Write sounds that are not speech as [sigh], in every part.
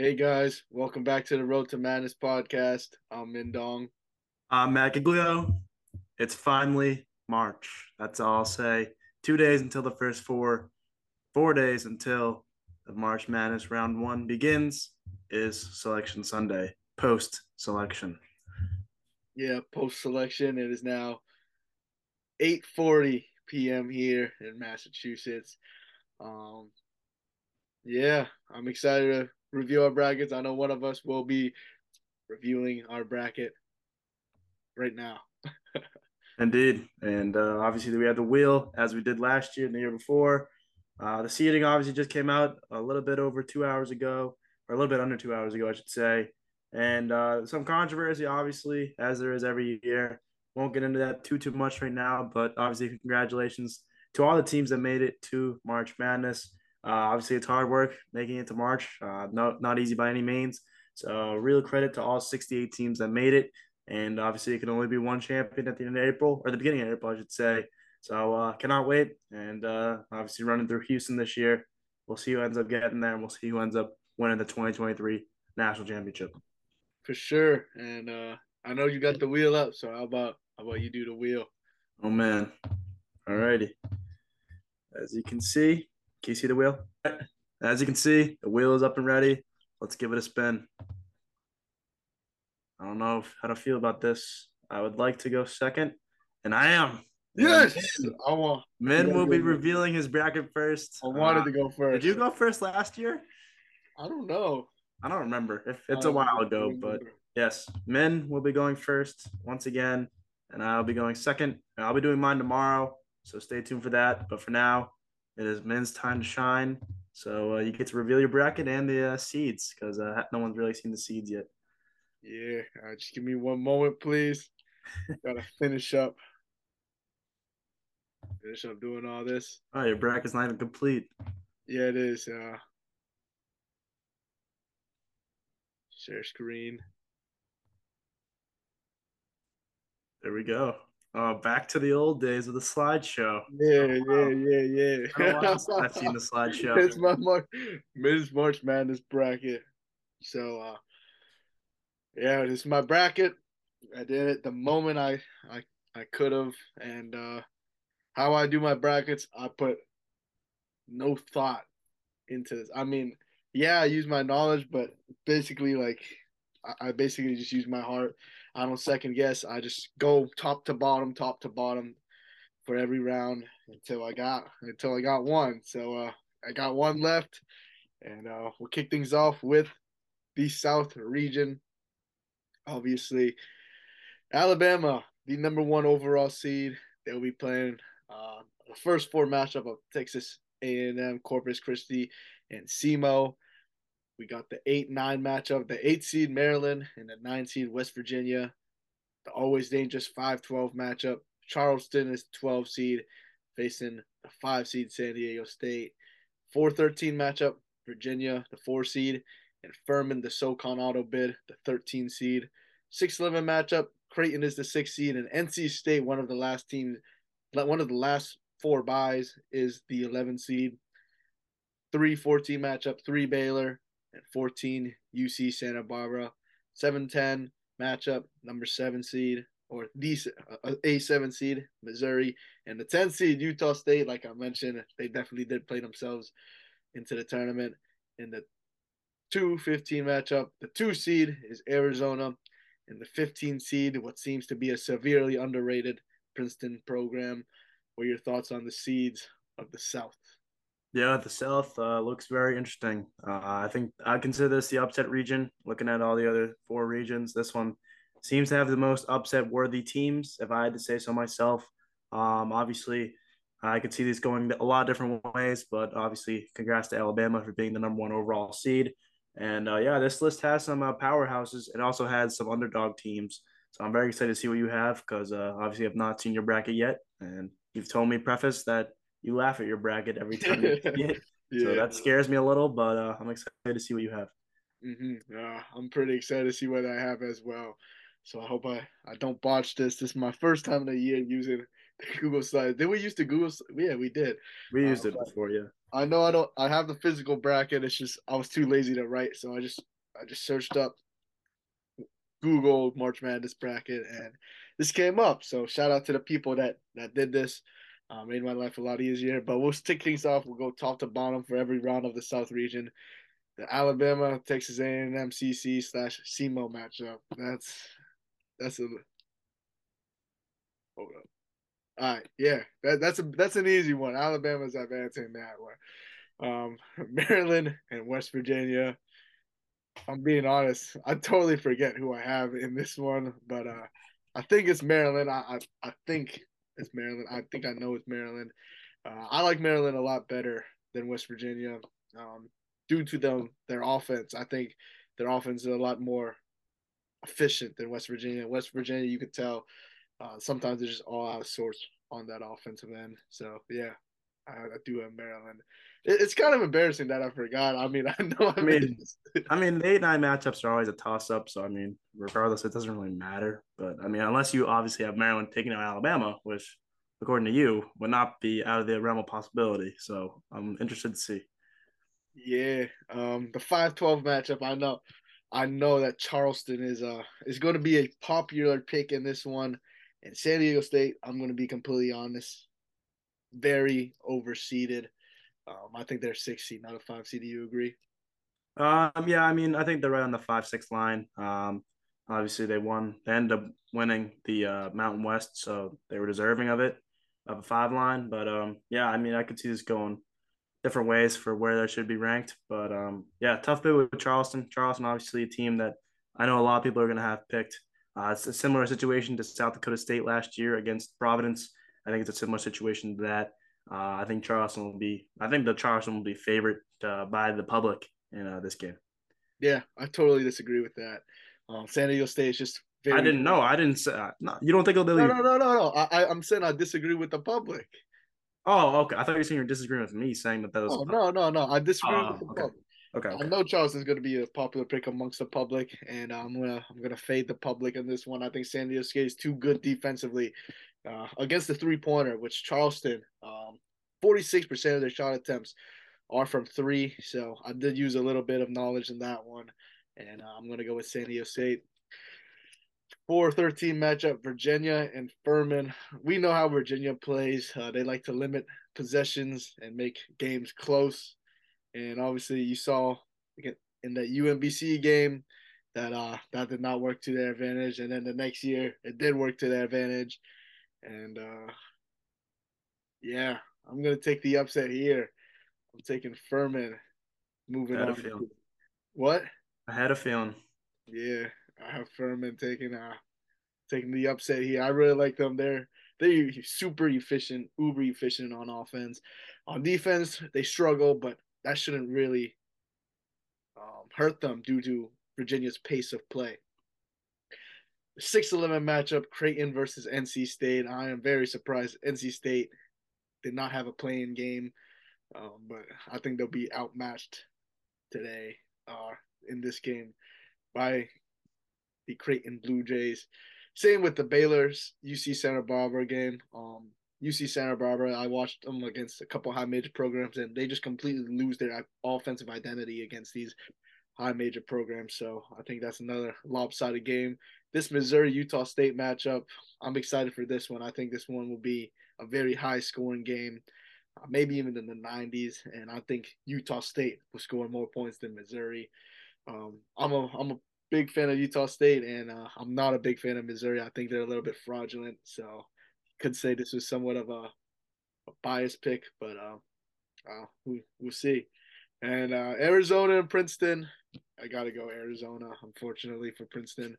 Hey guys, welcome back to the Road to Madness podcast. I'm Mindong. I'm Matt Giglio. It's finally March. That's all I'll say. Two days until the first four, four days until the March Madness round one begins is Selection Sunday, post selection. Yeah, post selection. It is now 8:40 p.m. here in Massachusetts. Um, yeah, I'm excited to review our brackets. I know one of us will be reviewing our bracket right now. Indeed, and uh, obviously we had the wheel as we did last year and the year before. Uh, the seeding obviously just came out a little bit over two hours ago, or a little bit under two hours ago, I should say. And uh, some controversy, obviously, as there is every year. Won't get into that too too much right now, but obviously, congratulations to all the teams that made it to March Madness. Uh, obviously, it's hard work making it to March. Uh, not not easy by any means. So, real credit to all 68 teams that made it. And obviously, it can only be one champion at the end of April, or the beginning of April, I should say. So, uh, cannot wait. And uh, obviously, running through Houston this year. We'll see who ends up getting there, and we'll see who ends up winning the 2023 national championship. For sure. And uh, I know you got the wheel up, so how about how about you do the wheel? Oh man. Alrighty. As you can see, can you see the wheel? As you can see, the wheel is up and ready. Let's give it a spin. I don't know how to feel about this. I would like to go second, and I am. Yes, I want. Minh will be revealing his bracket first. I wanted uh, to go first. Did you go first last year? I don't know. I don't remember. If it's a while ago, but yes, Minh will be going first once again, and I'll be going second. I'll be doing mine tomorrow, so stay tuned for that. But for now, it is Minh's time to shine. So uh, you get to reveal your bracket and the uh, seeds because uh, no one's really seen the seeds yet. Yeah, just give me one moment, please. [laughs] Gotta finish up. Finish up doing all this. Oh, your bracket's not even complete. Yeah, it is. Uh, share screen. There we go. Oh, back to the old days of the slideshow. Yeah, oh, wow. yeah, yeah, yeah. I've seen the [laughs] slideshow. It's my March, Ms. March Madness bracket. So, uh, yeah, this is my bracket. I did it the moment I I, I could have, and uh, how I do my brackets, I put no thought into this. I mean, yeah, I use my knowledge, but basically, like, I, I basically just use my heart. I don't second guess. I just go top to bottom, top to bottom for every round until I got until I got one. So uh, I got one left, and uh, we'll kick things off with the South region. Obviously, Alabama, the number one overall seed. They'll be playing uh, the first four matchup of Texas A&M, Corpus Christi, and SEMO. We got the eight nine matchup, the eight seed Maryland and the nine seed West Virginia. The always dangerous 5 12 matchup. Charleston is 12 seed facing the five seed San Diego State. 4 13 matchup, Virginia, the four seed, and Furman, the SoCon auto bid, the 13 seed. 6 11 matchup, Creighton is the six seed, and NC State, one of the last teams, one of the last four byes, is the 11 seed. 3 14 matchup, 3 Baylor, and 14 UC Santa Barbara. 7-10 matchup, number seven seed or the uh, a seven seed Missouri and the 10 seed Utah State. Like I mentioned, they definitely did play themselves into the tournament. In the 2-15 matchup, the two seed is Arizona, and the 15 seed, what seems to be a severely underrated Princeton program. What are your thoughts on the seeds of the South? Yeah, the South uh, looks very interesting. Uh, I think I consider this the upset region. Looking at all the other four regions, this one seems to have the most upset worthy teams, if I had to say so myself. Um, obviously, I could see these going a lot of different ways, but obviously, congrats to Alabama for being the number one overall seed. And uh, yeah, this list has some uh, powerhouses and also has some underdog teams. So I'm very excited to see what you have because uh, obviously I've not seen your bracket yet, and you've told me preface that you laugh at your bracket every [laughs] time you see it. yeah. So that scares me a little, but uh, I'm excited to see what you have. Mm-hmm. Uh, I'm pretty excited to see what I have as well. So I hope I, I don't botch this. This is my first time in a year using Google Slides. Did we use the Google? Yeah, we did. We used it before, yeah. I know I don't. I have the physical bracket. It's just I was too lazy to write, so I just I just searched up Google March Madness bracket, and this came up. So shout out to the people that that did this. Uh, made my life a lot easier. But we'll stick things off. We'll go top to bottom for every round of the South region. The Alabama Texas A&M CC slash SEMO matchup. That's that's a hold up. All right, yeah, that, that's a that's an easy one. Alabama's advancing that one. Um, [laughs] Maryland and West Virginia. I'm being honest. I totally forget who I have in this one, but uh, I think it's Maryland. I, I, I think it's Maryland. I think I know it's Maryland. Uh, I like Maryland a lot better than West Virginia um, due to them their offense. I think their offense is a lot more efficient than West Virginia. West Virginia, you could tell uh, sometimes they're just all out of sorts on that offensive end. So yeah, I, do have Maryland it's kind of embarrassing that I forgot. I mean, [laughs] I know. I, I mean, I mean, the eight nine matchups are always a toss up. So I mean, regardless, it doesn't really matter. But I mean, unless you obviously have Maryland taking out Alabama, which according to you would not be out of the realm of possibility. So I'm interested to see. Yeah, um, the five twelve matchup. I know, I know that Charleston is uh is going to be a popular pick in this one, and San Diego State. I'm going to be completely honest, very overseeded. Um, I think they're six seed, not a five seed. Do you agree? Um, yeah, I mean, I think they're right on the five six line. Um, obviously they won. They ended up winning the uh, Mountain West, so they were deserving of it, of a five line. But um, yeah, I mean, I could see this going different ways for where they should be ranked. But um, yeah, tough bit with Charleston. Charleston, obviously, a team that I know a lot of people are going to have picked. Uh, it's a similar situation to South Dakota State last year against Providence. I think it's a similar situation to that. Uh, I think Charleston will be. I think the Charleston will be favored uh, by the public in uh, this game. Yeah, I totally disagree with that. Um, San Diego State is just. Very I didn't know. I didn't say. Uh, no, you don't think they'll? No, no, no, no, no. I, I'm saying I disagree with the public. Oh, okay. I thought you were saying you're disagreeing with me, saying that that was. Oh, no, no, no. I disagree with the okay. public. Okay, okay. I know Charleston's going to be a popular pick amongst the public, and I'm gonna I'm gonna fade the public in this one. I think San Diego State is too good defensively uh, against the three pointer, which Charleston um, 46% of their shot attempts are from three. So I did use a little bit of knowledge in that one. And uh, I'm going to go with San Diego State. 4 13 matchup Virginia and Furman. We know how Virginia plays. Uh, they like to limit possessions and make games close. And obviously, you saw in that UMBC game that uh, that did not work to their advantage. And then the next year, it did work to their advantage. And uh, yeah, I'm gonna take the upset here. I'm taking Furman. Moving on. What? I had a feeling. Yeah, I have Furman taking uh taking the upset here. I really like them. They're they're super efficient, uber efficient on offense. On defense, they struggle, but that shouldn't really um, hurt them due to Virginia's pace of play. 6 11 matchup Creighton versus NC State. I am very surprised NC State did not have a play-in game, um, but I think they'll be outmatched today uh, in this game by the Creighton Blue Jays. Same with the Baylor's UC Santa Barbara game. Um, UC Santa Barbara, I watched them against a couple high major programs, and they just completely lose their offensive identity against these high major programs. So I think that's another lopsided game. This Missouri Utah State matchup, I'm excited for this one. I think this one will be a very high scoring game, uh, maybe even in the 90s. And I think Utah State will score more points than Missouri. Um, I'm a I'm a big fan of Utah State, and uh, I'm not a big fan of Missouri. I think they're a little bit fraudulent, so could say this was somewhat of a, a biased pick, but uh, uh, we, we'll see. And uh, Arizona and Princeton, I got to go Arizona, unfortunately, for Princeton.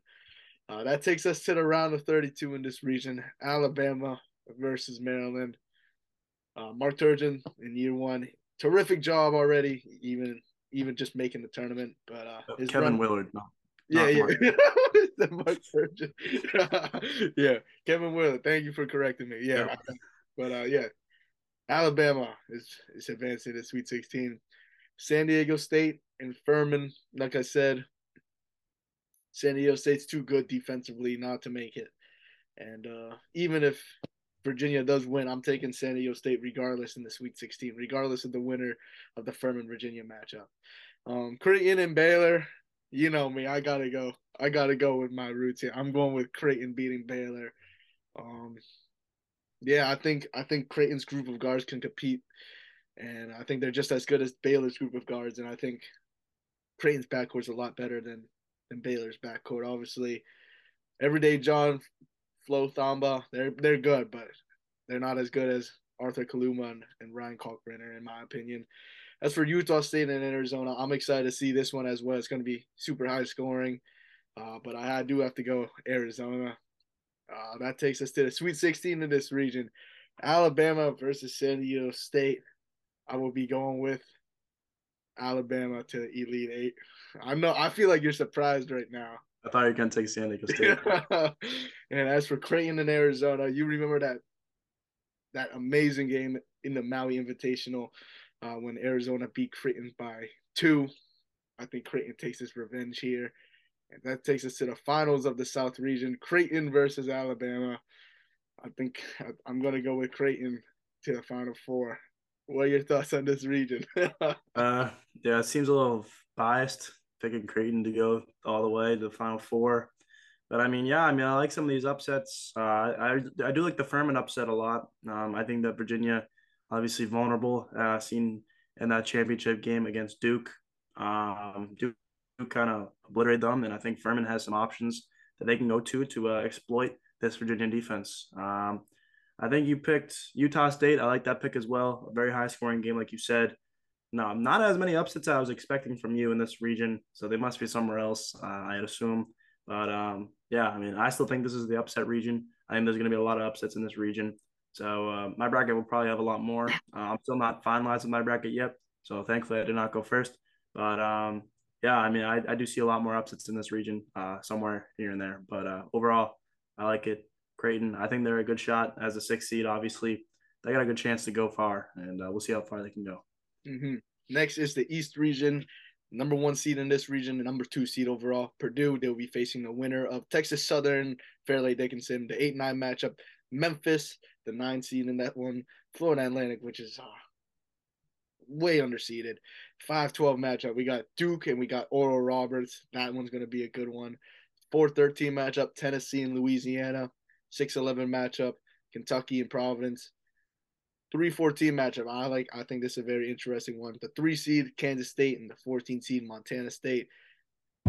Uh, that takes us to the round of 32 in this region. Alabama versus Maryland. Uh, Mark Turgeon in year one, terrific job already, even even just making the tournament. But uh, his Kevin run, Willard, no. Yeah, yeah. Mark [laughs] Turgeon. [laughs] yeah, Kevin Willard. Thank you for correcting me. Yeah, yeah. but uh, yeah, Alabama is is advancing to Sweet 16. San Diego State and Furman, like I said, San Diego State's too good defensively not to make it. And uh, even if Virginia does win, I'm taking San Diego State regardless in the Sweet 16, regardless of the winner of the Furman Virginia matchup. Um, Creighton and Baylor, you know me. I gotta go. I gotta go with my roots here. I'm going with Creighton beating Baylor. Um, yeah, I think I think Creighton's group of guards can compete, and I think they're just as good as Baylor's group of guards. And I think Creighton's backcourt is a lot better than than Baylor's backcourt. Obviously, everyday John, Flo Thamba, they're they're good, but they're not as good as Arthur Kaluma and, and Ryan Kalkbrenner, in my opinion. As for Utah State and Arizona, I'm excited to see this one as well. It's going to be super high scoring, uh, but I, I do have to go Arizona. Uh, that takes us to the Sweet 16 in this region. Alabama versus San Diego State. I will be going with Alabama to Elite Eight. I know. I feel like you're surprised right now. I thought you were gonna take San Diego State. [laughs] and as for Creighton and Arizona, you remember that that amazing game in the Maui Invitational uh, when Arizona beat Creighton by two. I think Creighton takes his revenge here. And that takes us to the finals of the South region Creighton versus Alabama. I think I'm going to go with Creighton to the final four. What are your thoughts on this region? [laughs] uh, yeah, it seems a little biased picking Creighton to go all the way to the final four. But I mean, yeah, I mean, I like some of these upsets. Uh, I I do like the Furman upset a lot. Um, I think that Virginia, obviously vulnerable, uh, seen in that championship game against Duke. Um, Duke, Duke kind of obliterated them, and I think Furman has some options that they can go to to uh, exploit this Virginia defense. Um, I think you picked Utah State. I like that pick as well. A very high scoring game, like you said. No, not as many upsets I was expecting from you in this region, so they must be somewhere else. Uh, I'd assume. But um, yeah, I mean, I still think this is the upset region. I think there's going to be a lot of upsets in this region. So uh, my bracket will probably have a lot more. [laughs] Uh, I'm still not finalized with my bracket yet, so thankfully I did not go first. But um, yeah, I mean, I, I do see a lot more upsets in this region, uh, somewhere here and there. But uh, overall, I like it. Creighton, I think they're a good shot as a sixth seed. Obviously, they got a good chance to go far, and uh, we'll see how far they can go. Mm-hmm. Next is the East region number one seed in this region, the number two seed overall. Purdue, they'll be facing the winner of Texas Southern, Fairleigh Dickinson, the 8 9 matchup. Memphis, the nine seed in that one. Florida Atlantic, which is uh, way underseeded. 5 12 matchup. We got Duke and we got Oral Roberts. That one's going to be a good one. 4 13 matchup. Tennessee and Louisiana. 6 11 matchup. Kentucky and Providence three fourteen matchup. I like. I think this is a very interesting one. The three seed Kansas State and the fourteen seed Montana State.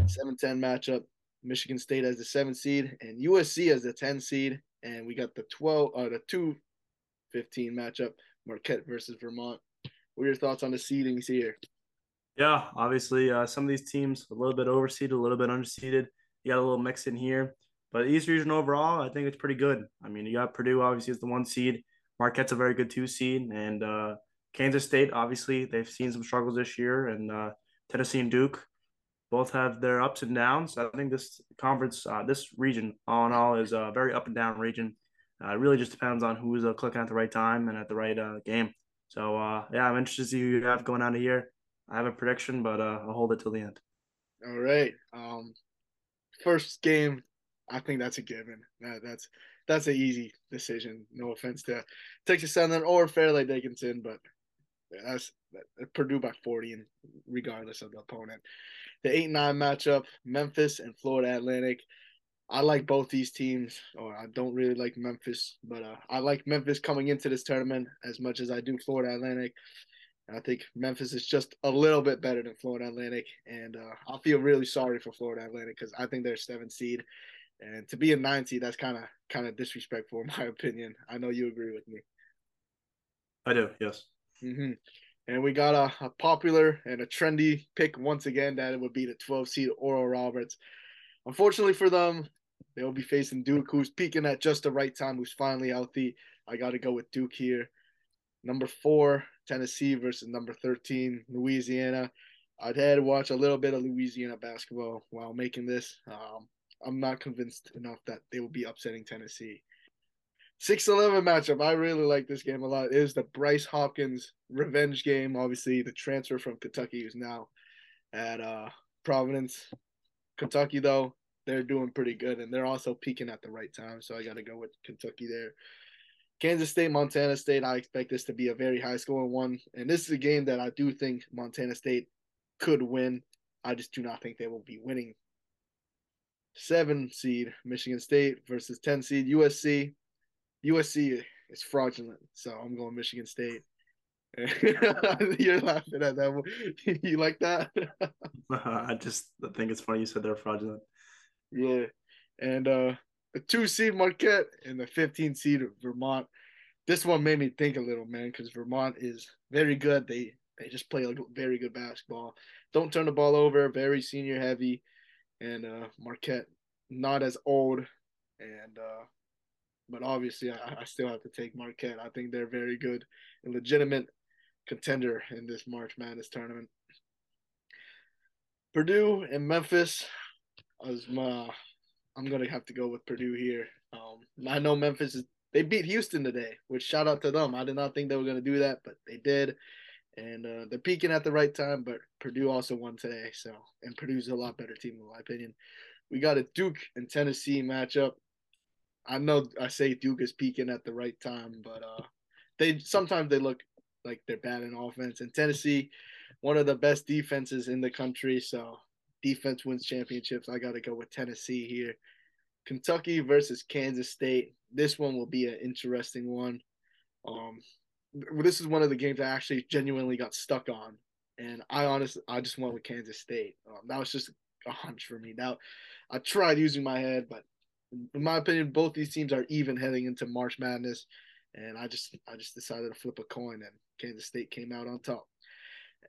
Seven ten matchup. Michigan State as the seven seed and USC as the ten seed. And we got the twelve uh the two fifteen matchup Marquette versus Vermont. What are your thoughts on the seedings here? Yeah, obviously, uh, some of these teams a little bit overseeded, a little bit underseeded. You got a little mix in here, but East Region overall, I think it's pretty good. I mean, you got Purdue obviously as the one seed. Marquette's a very good two seed, and uh, Kansas State obviously they've seen some struggles this year, and uh, Tennessee and Duke both have their ups and downs. I think this conference, uh, this region, all in all, is a very up and down region. Uh, it really just depends on who's uh, clicking at the right time and at the right uh, game. So yeah, I'm interested to see who you have going of here. I have a prediction, but I'll hold it till the end. All right. Um, first game, I think that's a given. That, that's that's an easy decision. No offense to Texas Southern or Fairleigh Dickinson, but that's Purdue by 40, and regardless of the opponent. The 8 9 matchup, Memphis and Florida Atlantic. I like both these teams, or I don't really like Memphis, but uh, I like Memphis coming into this tournament as much as I do Florida Atlantic. I think Memphis is just a little bit better than Florida Atlantic, and uh, I feel really sorry for Florida Atlantic because I think they're seven seed, and to be a nine seed, that's kind of kind of disrespectful in my opinion. I know you agree with me. I do, yes. Mm-hmm. And we got a, a, popular and a trendy pick once again that it would be the 12 seed Oral Roberts. Unfortunately for them, they'll be facing Duke, who's peaking at just the right time, who's finally healthy. I got to go with Duke here. Number four, Tennessee versus number 13, Louisiana. I'd had to watch a little bit of Louisiana basketball while making this. Um, I'm not convinced enough that they will be upsetting Tennessee. 6-11 matchup. I really like this game a lot. It is the Bryce Hopkins revenge game. Obviously, the transfer from Kentucky is now at uh, Providence. Kentucky, though, they're doing pretty good, and they're also peaking at the right time. So I got to go with Kentucky there. Kansas State, Montana State. I expect this to be a very high scoring one, and this is a game that I do think Montana State could win. I just do not think they will be winning. Seven seed Michigan State versus 10 seed USC. USC is fraudulent, so I'm going Michigan State. [laughs] You're laughing at that one. [laughs] You like that? [laughs] I just I think it's funny you said they're fraudulent. Yeah. And uh the two seed Marquette and the 15 seed Vermont. This one made me think a little, man, because Vermont is very good. They they just play like very good basketball. Don't turn the ball over. Very senior heavy, and uh, Marquette not as old, and uh, but obviously I, I still have to take Marquette. I think they're very good and legitimate contender in this March Madness tournament. Purdue and Memphis. As my, I'm gonna have to go with Purdue here. Um, I know Memphis is they beat Houston today, which shout out to them. I did not think they were gonna do that, but they did, and uh, they're peaking at the right time. But Purdue also won today, so and Purdue's a lot better team in my opinion. We got a Duke and Tennessee matchup. I know I say Duke is peaking at the right time, but uh, they sometimes they look like they're bad in offense. And Tennessee, one of the best defenses in the country, so defense wins championships. I got to go with Tennessee here. Kentucky versus Kansas State. This one will be an interesting one. Um, this is one of the games I actually genuinely got stuck on, and I honestly I just went with Kansas State. Um, that was just a hunch for me. Now, I tried using my head, but in my opinion, both these teams are even heading into March Madness, and I just I just decided to flip a coin, and Kansas State came out on top.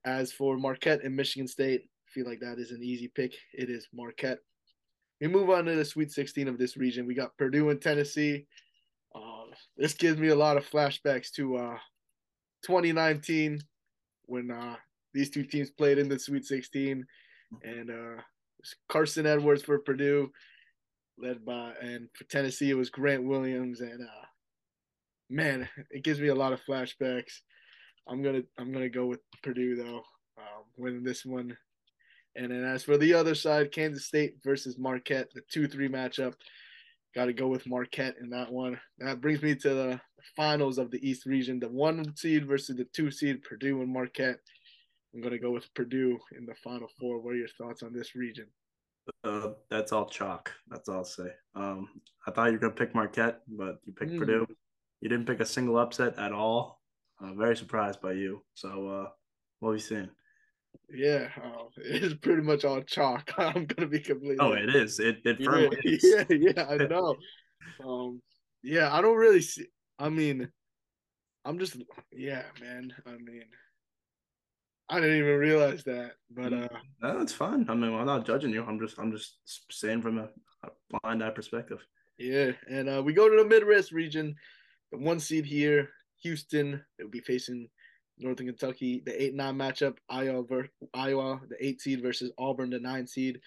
As for Marquette and Michigan State, I feel like that is an easy pick. It is Marquette. We move on to the Sweet 16 of this region. We got Purdue and Tennessee. Uh, this gives me a lot of flashbacks to uh, 2019 when uh, these two teams played in the Sweet 16, and uh, Carson Edwards for Purdue, led by, and for Tennessee it was Grant Williams, and uh, man, it gives me a lot of flashbacks. I'm gonna I'm gonna go with Purdue though, um, winning this one. And then as for the other side, Kansas State versus Marquette, the two three matchup. Got to go with Marquette in that one. That brings me to the finals of the East region, the one seed versus the two seed, Purdue and Marquette. I'm going to go with Purdue in the Final Four. What are your thoughts on this region? Uh, that's all chalk. That's all I'll say. Um, I thought you were going to pick Marquette, but you picked mm. Purdue. You didn't pick a single upset at all. Uh, very surprised by you. So, uh, what are we seeing? Yeah, uh, [laughs] it's pretty much all chalk. [laughs] I'm gonna be completely. Oh, it is. It it firmly yeah, [laughs] is. Yeah, yeah, I know. um, yeah, I don't really see. I mean, I'm just yeah, man. I mean, I didn't even realize that, but uh, no, it's fine. I mean, I'm not judging you. I'm just I'm just saying from a, a blind eye perspective. Yeah, and uh, we go to the Midwest region. The one seed here, Houston. They'll be facing Northern Kentucky. The eight nine matchup, Iowa Iowa, the eight seed versus Auburn, the nine seed.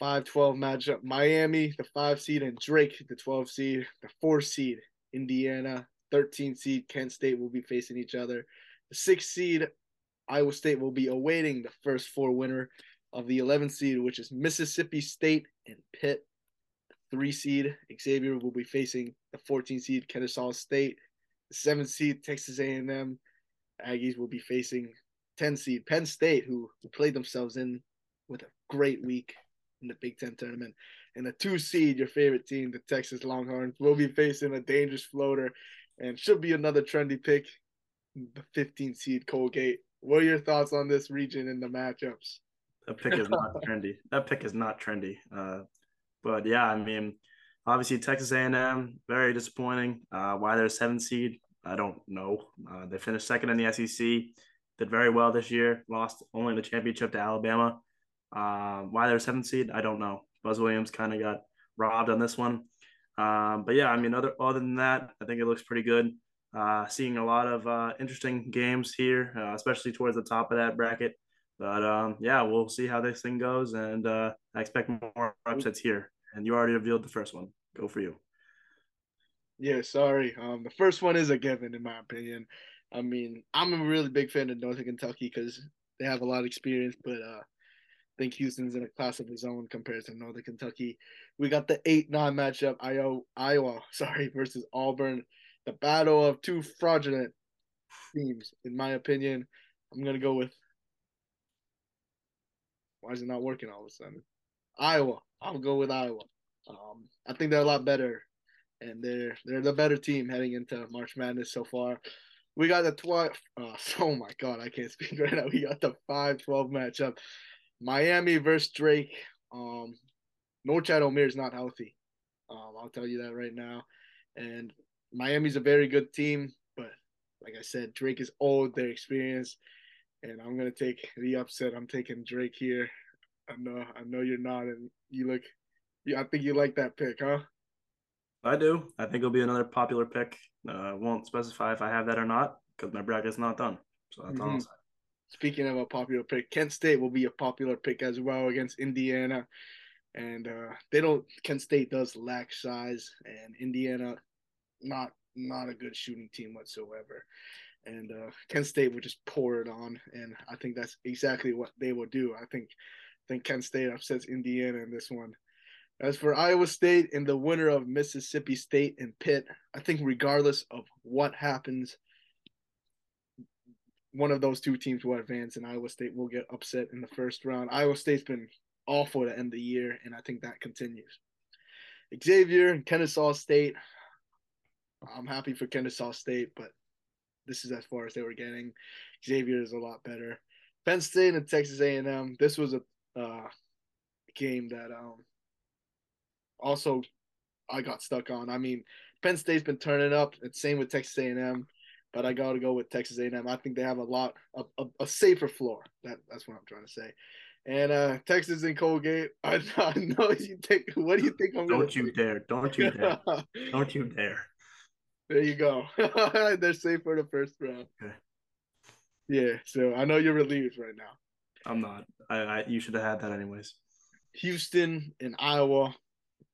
5-12 matchup, Miami, the five seed, and Drake, the 12 seed. The four seed, Indiana, 13 seed, Kent State will be facing each other. The six seed, Iowa State will be awaiting the first four winner of the 11 seed, which is Mississippi State and Pitt. The three seed, Xavier will be facing the 14 seed, Kennesaw State. The seven seed, Texas A&M. Aggies will be facing 10 seed Penn State, who, who played themselves in with a great week in the Big Ten tournament. And the two seed, your favorite team, the Texas Longhorns, will be facing a dangerous floater and should be another trendy pick, the 15 seed Colgate. What are your thoughts on this region and the matchups? That pick is not [laughs] trendy. That pick is not trendy. Uh, but yeah, I mean, obviously Texas A&M very disappointing. Uh, why they're seven seed, I don't know. Uh, they finished second in the SEC, did very well this year. Lost only the championship to Alabama. Uh, why they're seventh seed, I don't know. Buzz Williams kind of got robbed on this one. Um, but yeah, I mean, other other than that, I think it looks pretty good. Uh, seeing a lot of uh, interesting games here, uh, especially towards the top of that bracket. But um, yeah, we'll see how this thing goes, and uh, I expect more upsets here. And you already revealed the first one. Go for you. Yeah, sorry. Um, the first one is a given in my opinion. I mean, I'm a really big fan of Northern Kentucky because they have a lot of experience, but uh, I think Houston's in a class of his own compared to Northern Kentucky. We got the eight nine matchup, Iowa, Iowa, [laughs] sorry, versus Auburn. The battle of two fraudulent teams, in my opinion. I'm gonna go with Why is it not working all of a sudden? Iowa. I'll go with Iowa. Um, I think they're a lot better, and they're they're the better team heading into March Madness so far. We got the 12. Uh, [laughs] oh my God, I can't speak [laughs] right now. We got the 5 12 matchup. Miami versus Drake. Um, Norchad Omier is not healthy. Um, I'll tell you that right now. And Miami's a very good team, but like I said, Drake is old, their experience, and I'm gonna take the upset. I'm taking Drake here. I know, I know you're not, and you look. Yeah, I think you like that pick, huh? I do. I think it'll be another popular pick. Uh, I won't specify if I have that or not because my bracket's not done. So that's mm-hmm. all. Speaking of a popular pick, Kent State will be a popular pick as well against Indiana and uh, they don't. Kent State does lack size, and Indiana, not not a good shooting team whatsoever. And uh, Kent State would just pour it on, and I think that's exactly what they will do. I think, I think Kent State upsets Indiana in this one. As for Iowa State and the winner of Mississippi State and Pitt, I think regardless of what happens, one of those two teams will advance, and Iowa State will get upset in the first round. Iowa State's been awful to end the year, and I think that continues. Xavier and Kennesaw State. I'm happy for Kennesaw State, but this is as far as they were getting. Xavier is a lot better. Penn State and Texas A&M. This was a uh, game that um, also I got stuck on. I mean, Penn State's been turning up. It's same with Texas A&M, but I got to go with Texas A&M. I think they have a lot of a, a safer floor. That that's what I'm trying to say and uh Texas and Colgate. [laughs] I, I know you think. What do you think I'm Don't you dare! Don't you dare! [laughs] Don't you dare! There you go. [laughs] They're safe for the first round. Okay. Yeah, so I know you're relieved right now. I'm not. I, I you should have had that anyways. Houston and Iowa.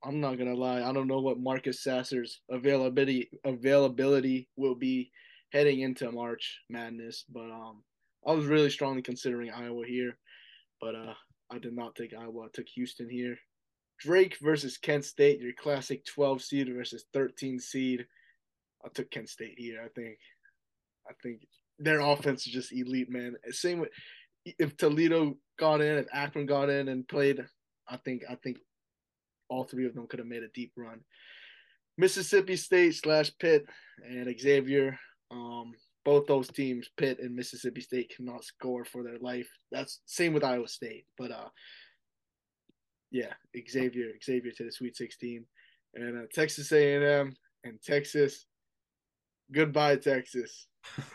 I'm not gonna lie. I don't know what Marcus Sasser's availability availability will be heading into March Madness, but um, I was really strongly considering Iowa here but uh, I did not take Iowa. I took Houston here. Drake versus Kent State, your classic 12 seed versus 13 seed. I took Kent State here. I think, I think their offense is just elite, man. Same with if Toledo got in, if Akron got in and played, I think I think all three of them could have made a deep run. Mississippi State slash Pitt and Xavier. Um, both those teams, Pitt and Mississippi State, cannot score for their life. That's same with Iowa State, but uh, yeah, Xavier, Xavier to the Sweet 16, and uh, Texas A&M and Texas. Goodbye, Texas. [laughs]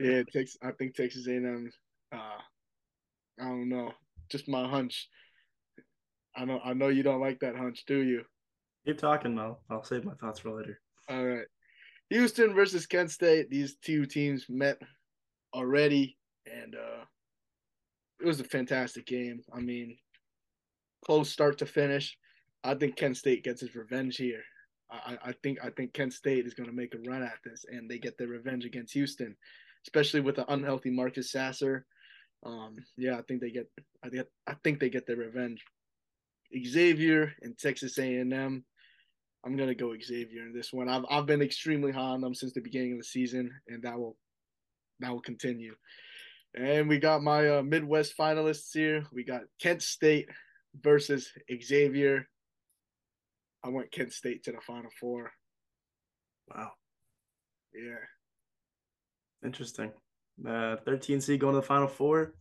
yeah, Texas. I think Texas A&M. Uh, I don't know, just my hunch. I know. I know you don't like that hunch, do you? Keep talking, Mo. I'll save my thoughts for later. All right. Houston versus Kent State. These two teams met already, and uh, it was a fantastic game. I mean, close start to finish. I think Kent State gets his revenge here. I, I think I think Kent State is going to make a run at this, and they get their revenge against Houston, especially with the unhealthy Marcus Sasser. Um, yeah, I think they get I think I think they get their revenge. Xavier and Texas A&M. I'm gonna go Xavier in this one. I've I've been extremely high on them since the beginning of the season, and that will that will continue. And we got my uh, Midwest finalists here. We got Kent State versus Xavier. I went Kent State to the Final Four. Wow. Yeah. Interesting. Uh, 13 seed going to the Final Four.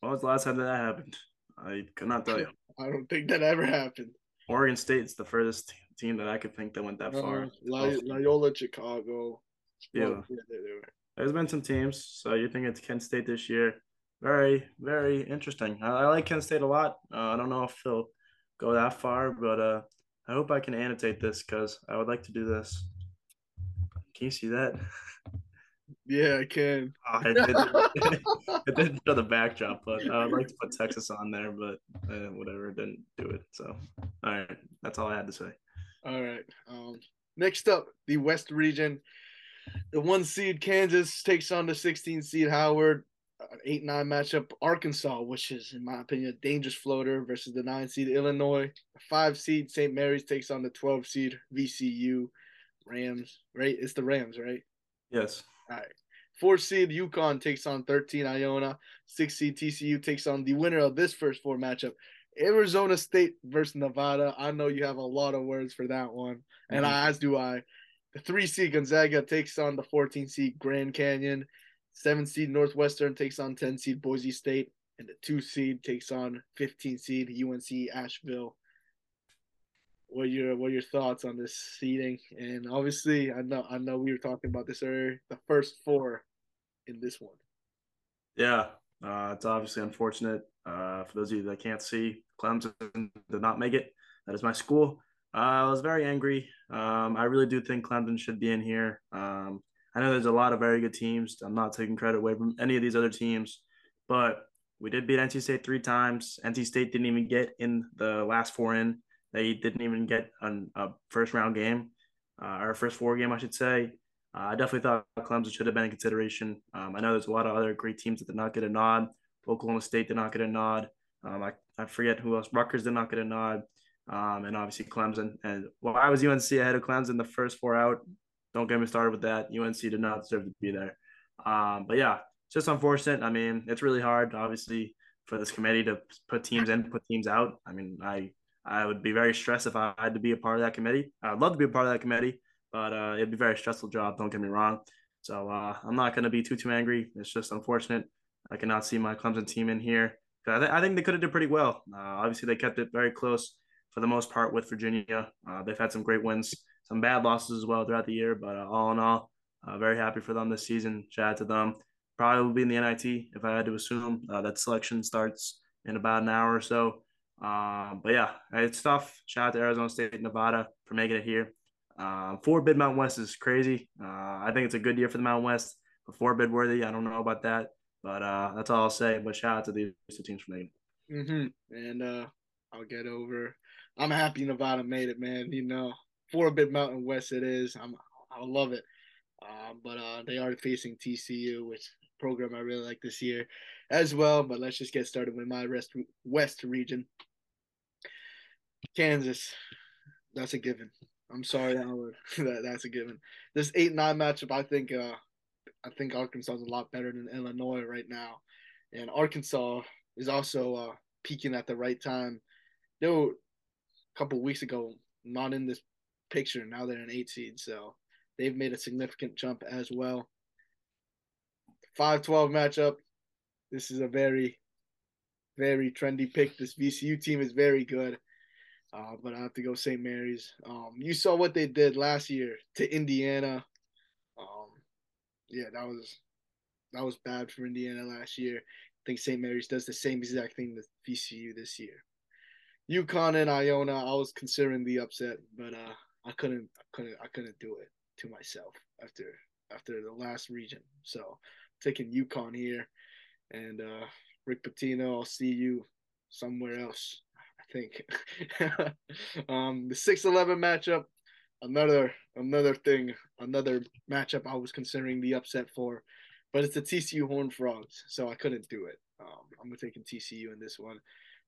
When was the last time that happened? I could not tell you. I don't think that ever happened. Oregon State's the furthest team that I could think that went that uh, far. Loyola Chicago. Yeah. yeah There's been some teams. So you think it's Kent State this year. Very, very interesting. I, I like Kent State a lot. Uh, I don't know if they'll go that far, but uh, I hope I can annotate this because I would like to do this. Can you see that? [laughs] Yeah, I can. Oh, I, did, [laughs] [laughs] I didn't show the backdrop, but I would like to put Texas on there, but uh, whatever, didn't do it. So, all right, that's all I had to say. All right. Um, next up, the West region. The one seed Kansas takes on the 16 seed Howard. An 8 9 matchup. Arkansas, which is, in my opinion, a dangerous floater versus the 9 seed Illinois. The 5 seed St. Mary's takes on the 12 seed VCU. Rams, right? It's the Rams, right? Yes. All right. Four seed UConn takes on 13 Iona. Six seed TCU takes on the winner of this first four matchup, Arizona State versus Nevada. I know you have a lot of words for that one, and mm-hmm. as do I. The three seed Gonzaga takes on the 14 seed Grand Canyon. Seven seed Northwestern takes on 10 seed Boise State, and the two seed takes on 15 seed UNC Asheville. What are your what are your thoughts on this seeding? And obviously, I know I know we were talking about this earlier. The first four in this one. Yeah, uh, it's obviously unfortunate. Uh, for those of you that can't see, Clemson did not make it. That is my school. Uh, I was very angry. Um, I really do think Clemson should be in here. Um, I know there's a lot of very good teams. I'm not taking credit away from any of these other teams, but we did beat NC State three times. NC State didn't even get in the last four in. They didn't even get an, a first round game, uh, or first four game, I should say. Uh, I definitely thought Clemson should have been in consideration. Um, I know there's a lot of other great teams that did not get a nod. Oklahoma State did not get a nod. Um, I, I forget who else. Rutgers did not get a nod. Um, and obviously Clemson. And while I was UNC ahead of Clemson the first four out, don't get me started with that. UNC did not deserve to be there. Um, but yeah, just unfortunate. I mean, it's really hard, obviously, for this committee to put teams in, put teams out. I mean, I I would be very stressed if I had to be a part of that committee. I'd love to be a part of that committee, but uh, it'd be a very stressful job. Don't get me wrong. So uh, I'm not going to be too too angry. It's just unfortunate. I cannot see my Clemson team in here. I, th- I think they could have did pretty well. Uh, obviously, they kept it very close for the most part with Virginia. Uh, they've had some great wins, some bad losses as well throughout the year, but uh, all in all, uh, very happy for them this season. Shout out to them. Probably will be in the NIT if I had to assume. that selection starts in about an hour or so. But yeah, it's tough. Shout out to Arizona State, Nevada for making it here. Um, four bid Mountain West is crazy. Uh, I think it's a good year for the Mountain West. But four bid worthy, I don't know about that, but uh, that's all I'll say. But shout out to these two teams for making. Mm-hmm. And uh, I'll get over. I'm happy Nevada made it, man. You know, four bid Mountain West it is. I'm I love it. Um, but uh, they are facing TCU, which program I really like this year as well. But let's just get started with my rest West region. Kansas, that's a given. I'm sorry, Howard. [laughs] that that's a given. This eight nine matchup, I think. Uh, I think Arkansas is a lot better than Illinois right now, and Arkansas is also uh, peaking at the right time. They were a couple weeks ago not in this picture. Now they're an eight seed, so they've made a significant jump as well. Five twelve matchup. This is a very, very trendy pick. This VCU team is very good. Uh, but I have to go St. Mary's. Um, you saw what they did last year to Indiana. Um, yeah, that was that was bad for Indiana last year. I think St. Mary's does the same exact thing with VCU this year. UConn and Iona, I was considering the upset, but uh, I couldn't, I couldn't, I couldn't do it to myself after after the last region. So taking UConn here, and uh, Rick Pitino, I'll see you somewhere else think. [laughs] um, the six eleven matchup, another another thing, another matchup I was considering the upset for, but it's the TCU Horn Frogs, so I couldn't do it. Um, I'm gonna taking TCU in this one.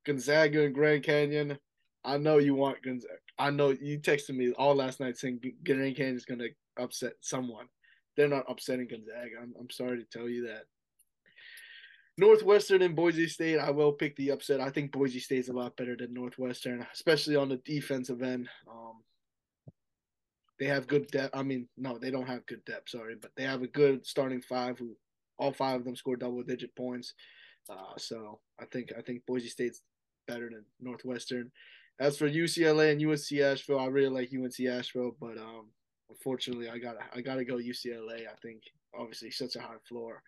Gonzaga and Grand Canyon. I know you want Gonzaga. I know you texted me all last night saying Grand Canyon is going to upset someone. They're not upsetting Gonzaga. I'm, I'm sorry to tell you that. Northwestern and Boise State, I will pick the upset. I think Boise State's a lot better than Northwestern, especially on the defensive end. Um, they have good depth. I mean, no, they don't have good depth. Sorry, but they have a good starting five who all five of them score double digit points. Uh, so I think I think Boise State's better than Northwestern. As for UCLA and UNC Asheville, I really like UNC Asheville, but um, unfortunately, I got I got to go UCLA. I think obviously such a high floor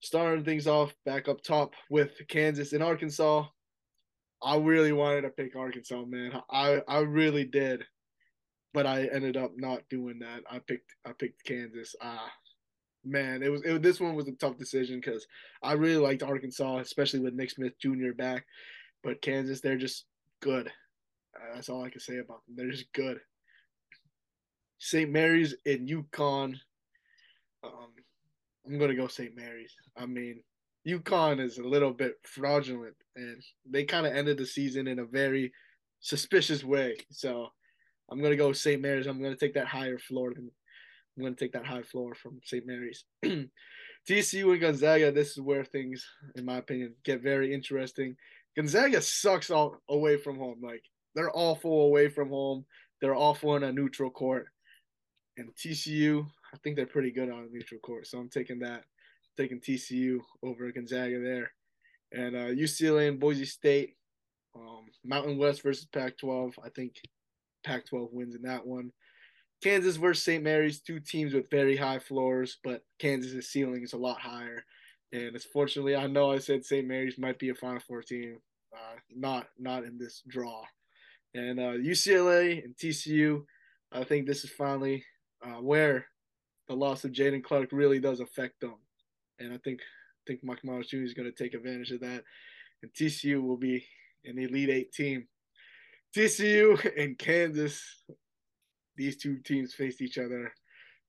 starting things off back up top with Kansas and Arkansas. I really wanted to pick Arkansas, man. I I really did, but I ended up not doing that. I picked I picked Kansas. Ah, man, it was it, this one was a tough decision because I really liked Arkansas, especially with Nick Smith Jr. back. But Kansas, they're just good. Uh, that's all I can say about them. They're just good. St. Mary's in UConn. Um, I'm gonna go St. Mary's. I mean, UConn is a little bit fraudulent, and they kind of ended the season in a very suspicious way. So I'm gonna go St. Mary's. I'm gonna take that higher floor than I'm to take that high floor from St. Mary's. [clears throat] TCU and Gonzaga, this is where things, in my opinion, get very interesting. Gonzaga sucks all away from home. Like they're awful away from home. They're awful in a neutral court. And TCU, I think they're pretty good on a neutral court. So I'm taking that, taking TCU over Gonzaga there. And uh, UCLA and Boise State, um, Mountain West versus Pac-12. I think Pac-12 wins in that one. Kansas versus St. Mary's, two teams with very high floors, but Kansas's ceiling is a lot higher. And unfortunately, I know I said St. Mary's might be a Final Four team, uh, not not in this draw. And uh, UCLA and TCU, I think this is finally uh, where the loss of Jaylen Clark really does affect them. And I think I think Mike Miles Jr. is going to take advantage of that. And TCU will be an Elite Eight team. TCU and Kansas, these two teams faced each other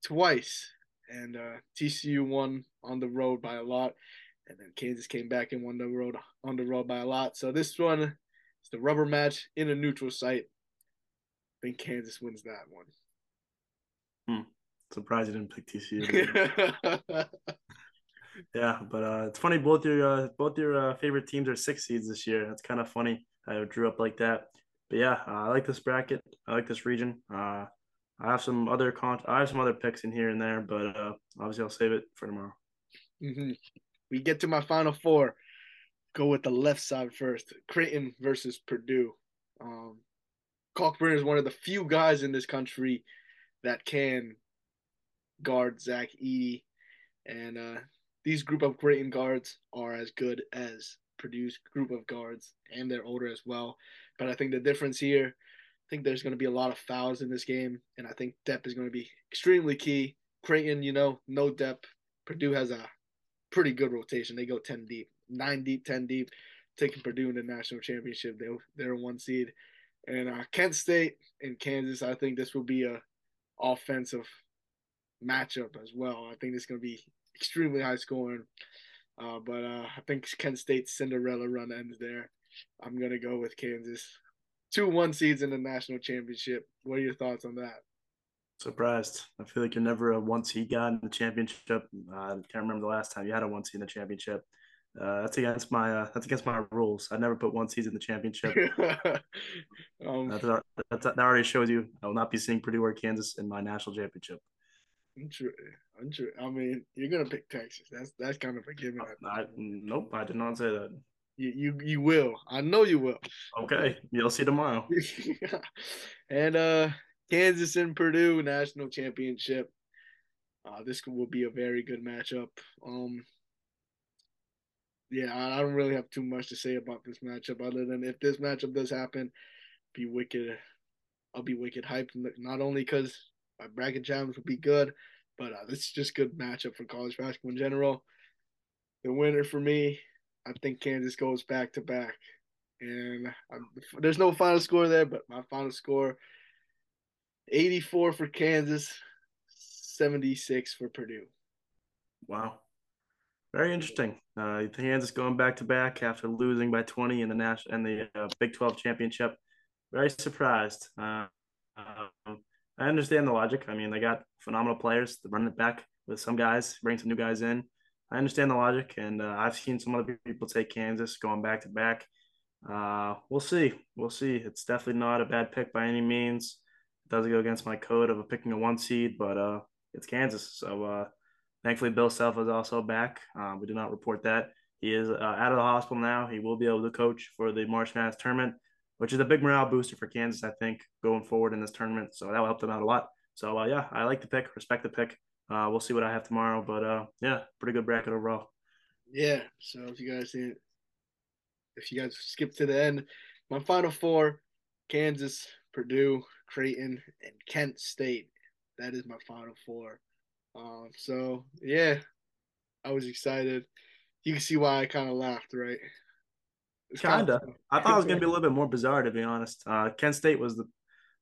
twice, and uh, TCU won on the road by a lot, and then Kansas came back and won the road on the road by a lot. So this one is the rubber match in a neutral site. I think Kansas wins that one. Hmm. Surprised you didn't pick TCU. [laughs] yeah, but uh, it's funny. Both your uh, both your uh, favorite teams are six seeds this year. That's kind of funny. I drew up like that. But yeah, uh, I like this bracket. I like this region. Uh, I have some other con. I have some other picks in here and there, but uh, obviously I'll save it for tomorrow. Mm-hmm. We get to my final four. Go with the left side first. Creighton versus Purdue. Um, Kalkbrenner is one of the few guys in this country that can guard Zach Edey, and uh, these group of Creighton guards are as good as Purdue's group of guards, and they're older as well. But I think the difference here, I think there's going to be a lot of fouls in this game, and I think depth is going to be extremely key. Creighton, you know, no depth. Purdue has a pretty good rotation. They go 10 deep, 9 deep, 10 deep, taking Purdue in the national championship. They, they're one seed. And uh, Kent State and Kansas, I think this will be a offensive matchup as well. I think it's going to be extremely high scoring. Uh, but uh, I think Kent State's Cinderella run ends there. I'm gonna go with Kansas. Two one seeds in the national championship. What are your thoughts on that? Surprised. I feel like you're never a one seed guy in the championship. Uh, I can't remember the last time you had a one seed in the championship. Uh, that's against my uh, that's against my rules. I never put one seed in the championship. [laughs] um, that, that, that, already shows you I will not be seeing Purdue or Kansas in my national championship. True, true. I mean, you're gonna pick Texas. That's that's kind of a given. I, nope, I did not say that. You, you you will. I know you will. Okay, you'll see tomorrow. [laughs] and uh, Kansas and Purdue national championship. Uh, this will be a very good matchup. Um, yeah, I, I don't really have too much to say about this matchup other than if this matchup does happen, be wicked. I'll be wicked hyped. Not only because my bracket challenge would be good, but uh, this is just good matchup for college basketball in general. The winner for me, I think Kansas goes back to back, and I'm, there's no final score there, but my final score: 84 for Kansas, 76 for Purdue. Wow, very interesting. Uh, Kansas going back to back after losing by 20 in the national and the uh, Big 12 championship. Very surprised. Uh, um, I understand the logic. I mean, they got phenomenal players. They're running it back with some guys, bring some new guys in. I understand the logic, and uh, I've seen some other people take Kansas going back to back. Uh, we'll see. We'll see. It's definitely not a bad pick by any means. It doesn't go against my code of a picking a one seed, but uh, it's Kansas. So uh, thankfully, Bill Self is also back. Uh, we did not report that. He is uh, out of the hospital now. He will be able to coach for the March Madness tournament which is a big morale booster for Kansas, I think, going forward in this tournament. So that will help them out a lot. So uh, yeah, I like the pick, respect the pick. Uh, we'll see what I have tomorrow, but uh, yeah, pretty good bracket overall. Yeah. So if you guys didn't, if you guys skip to the end, my final four: Kansas, Purdue, Creighton, and Kent State. That is my final four. Um, so yeah, I was excited. You can see why I kind of laughed, right? Kinda. I thought it was gonna be a [laughs] little bit more bizarre, to be honest. Uh, Kent State was the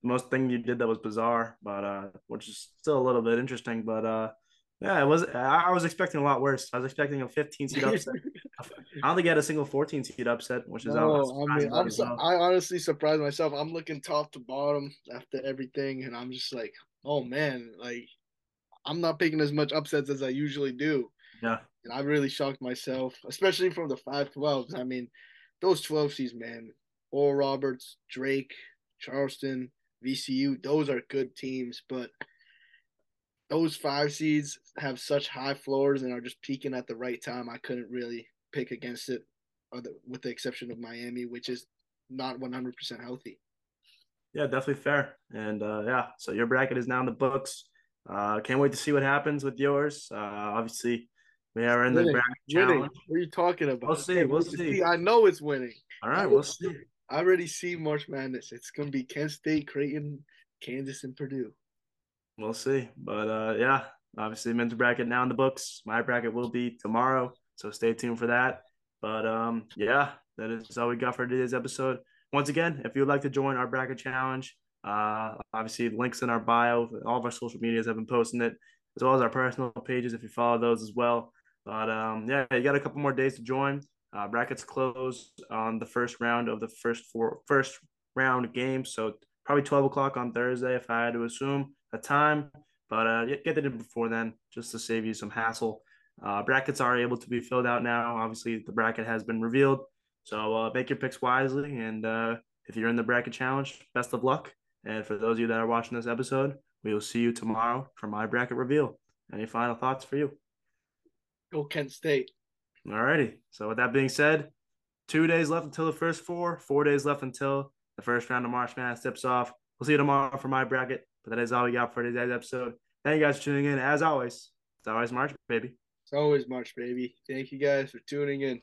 most thing you did that was bizarre, but uh, which is still a little bit interesting. But uh, yeah, it was. I was expecting a lot worse. I was expecting a 15 seed [laughs] upset. I don't think had a single 14 seed upset, which is. No, I mean, I'm so, I honestly surprised myself. I'm looking top to bottom after everything, and I'm just like, oh man, like I'm not picking as much upsets as I usually do. Yeah. And I really shocked myself, especially from the 512s. I mean, those 12 seeds, man. Oral Roberts, Drake, Charleston, VCU, those are good teams, but those five seeds have such high floors and are just peaking at the right time. I couldn't really pick against it, other, with the exception of Miami, which is not 100% healthy. Yeah, definitely fair. And uh, yeah, so your bracket is now in the books. Uh, can't wait to see what happens with yours. Uh, obviously, we are in winning, the bracket challenge. What are you talking about? We'll see. We'll see. see. I know it's winning. All right, we'll see. I already see March Madness. It's gonna be Kent State, Creighton, Kansas, and Purdue. We'll see. But uh, yeah, obviously men's bracket now in the books. My bracket will be tomorrow, so stay tuned for that. But um, yeah, that is all we got for today's episode. Once again, if you would like to join our bracket challenge, uh, obviously links in our bio. All of our social medias have been posting it, as well as our personal pages if you follow those as well. But um, yeah, you got a couple more days to join. Uh, brackets close on the first round of the first four first round game, so probably twelve o'clock on Thursday if I had to assume a time. But uh, get it in before then, just to save you some hassle. Uh, brackets are able to be filled out now. Obviously, the bracket has been revealed, so uh, make your picks wisely. And uh, if you're in the bracket challenge, best of luck. And for those of you that are watching this episode, we will see you tomorrow for my bracket reveal. Any final thoughts for you? Go Kent State. All righty. So with that being said, two days left until the first four, four days left until the first round of March Madness tips off. We'll see you tomorrow for my bracket. But that is all we got for today's episode. Thank you guys for tuning in. As always, it's always March, baby. It's always March, baby. Thank you guys for tuning in.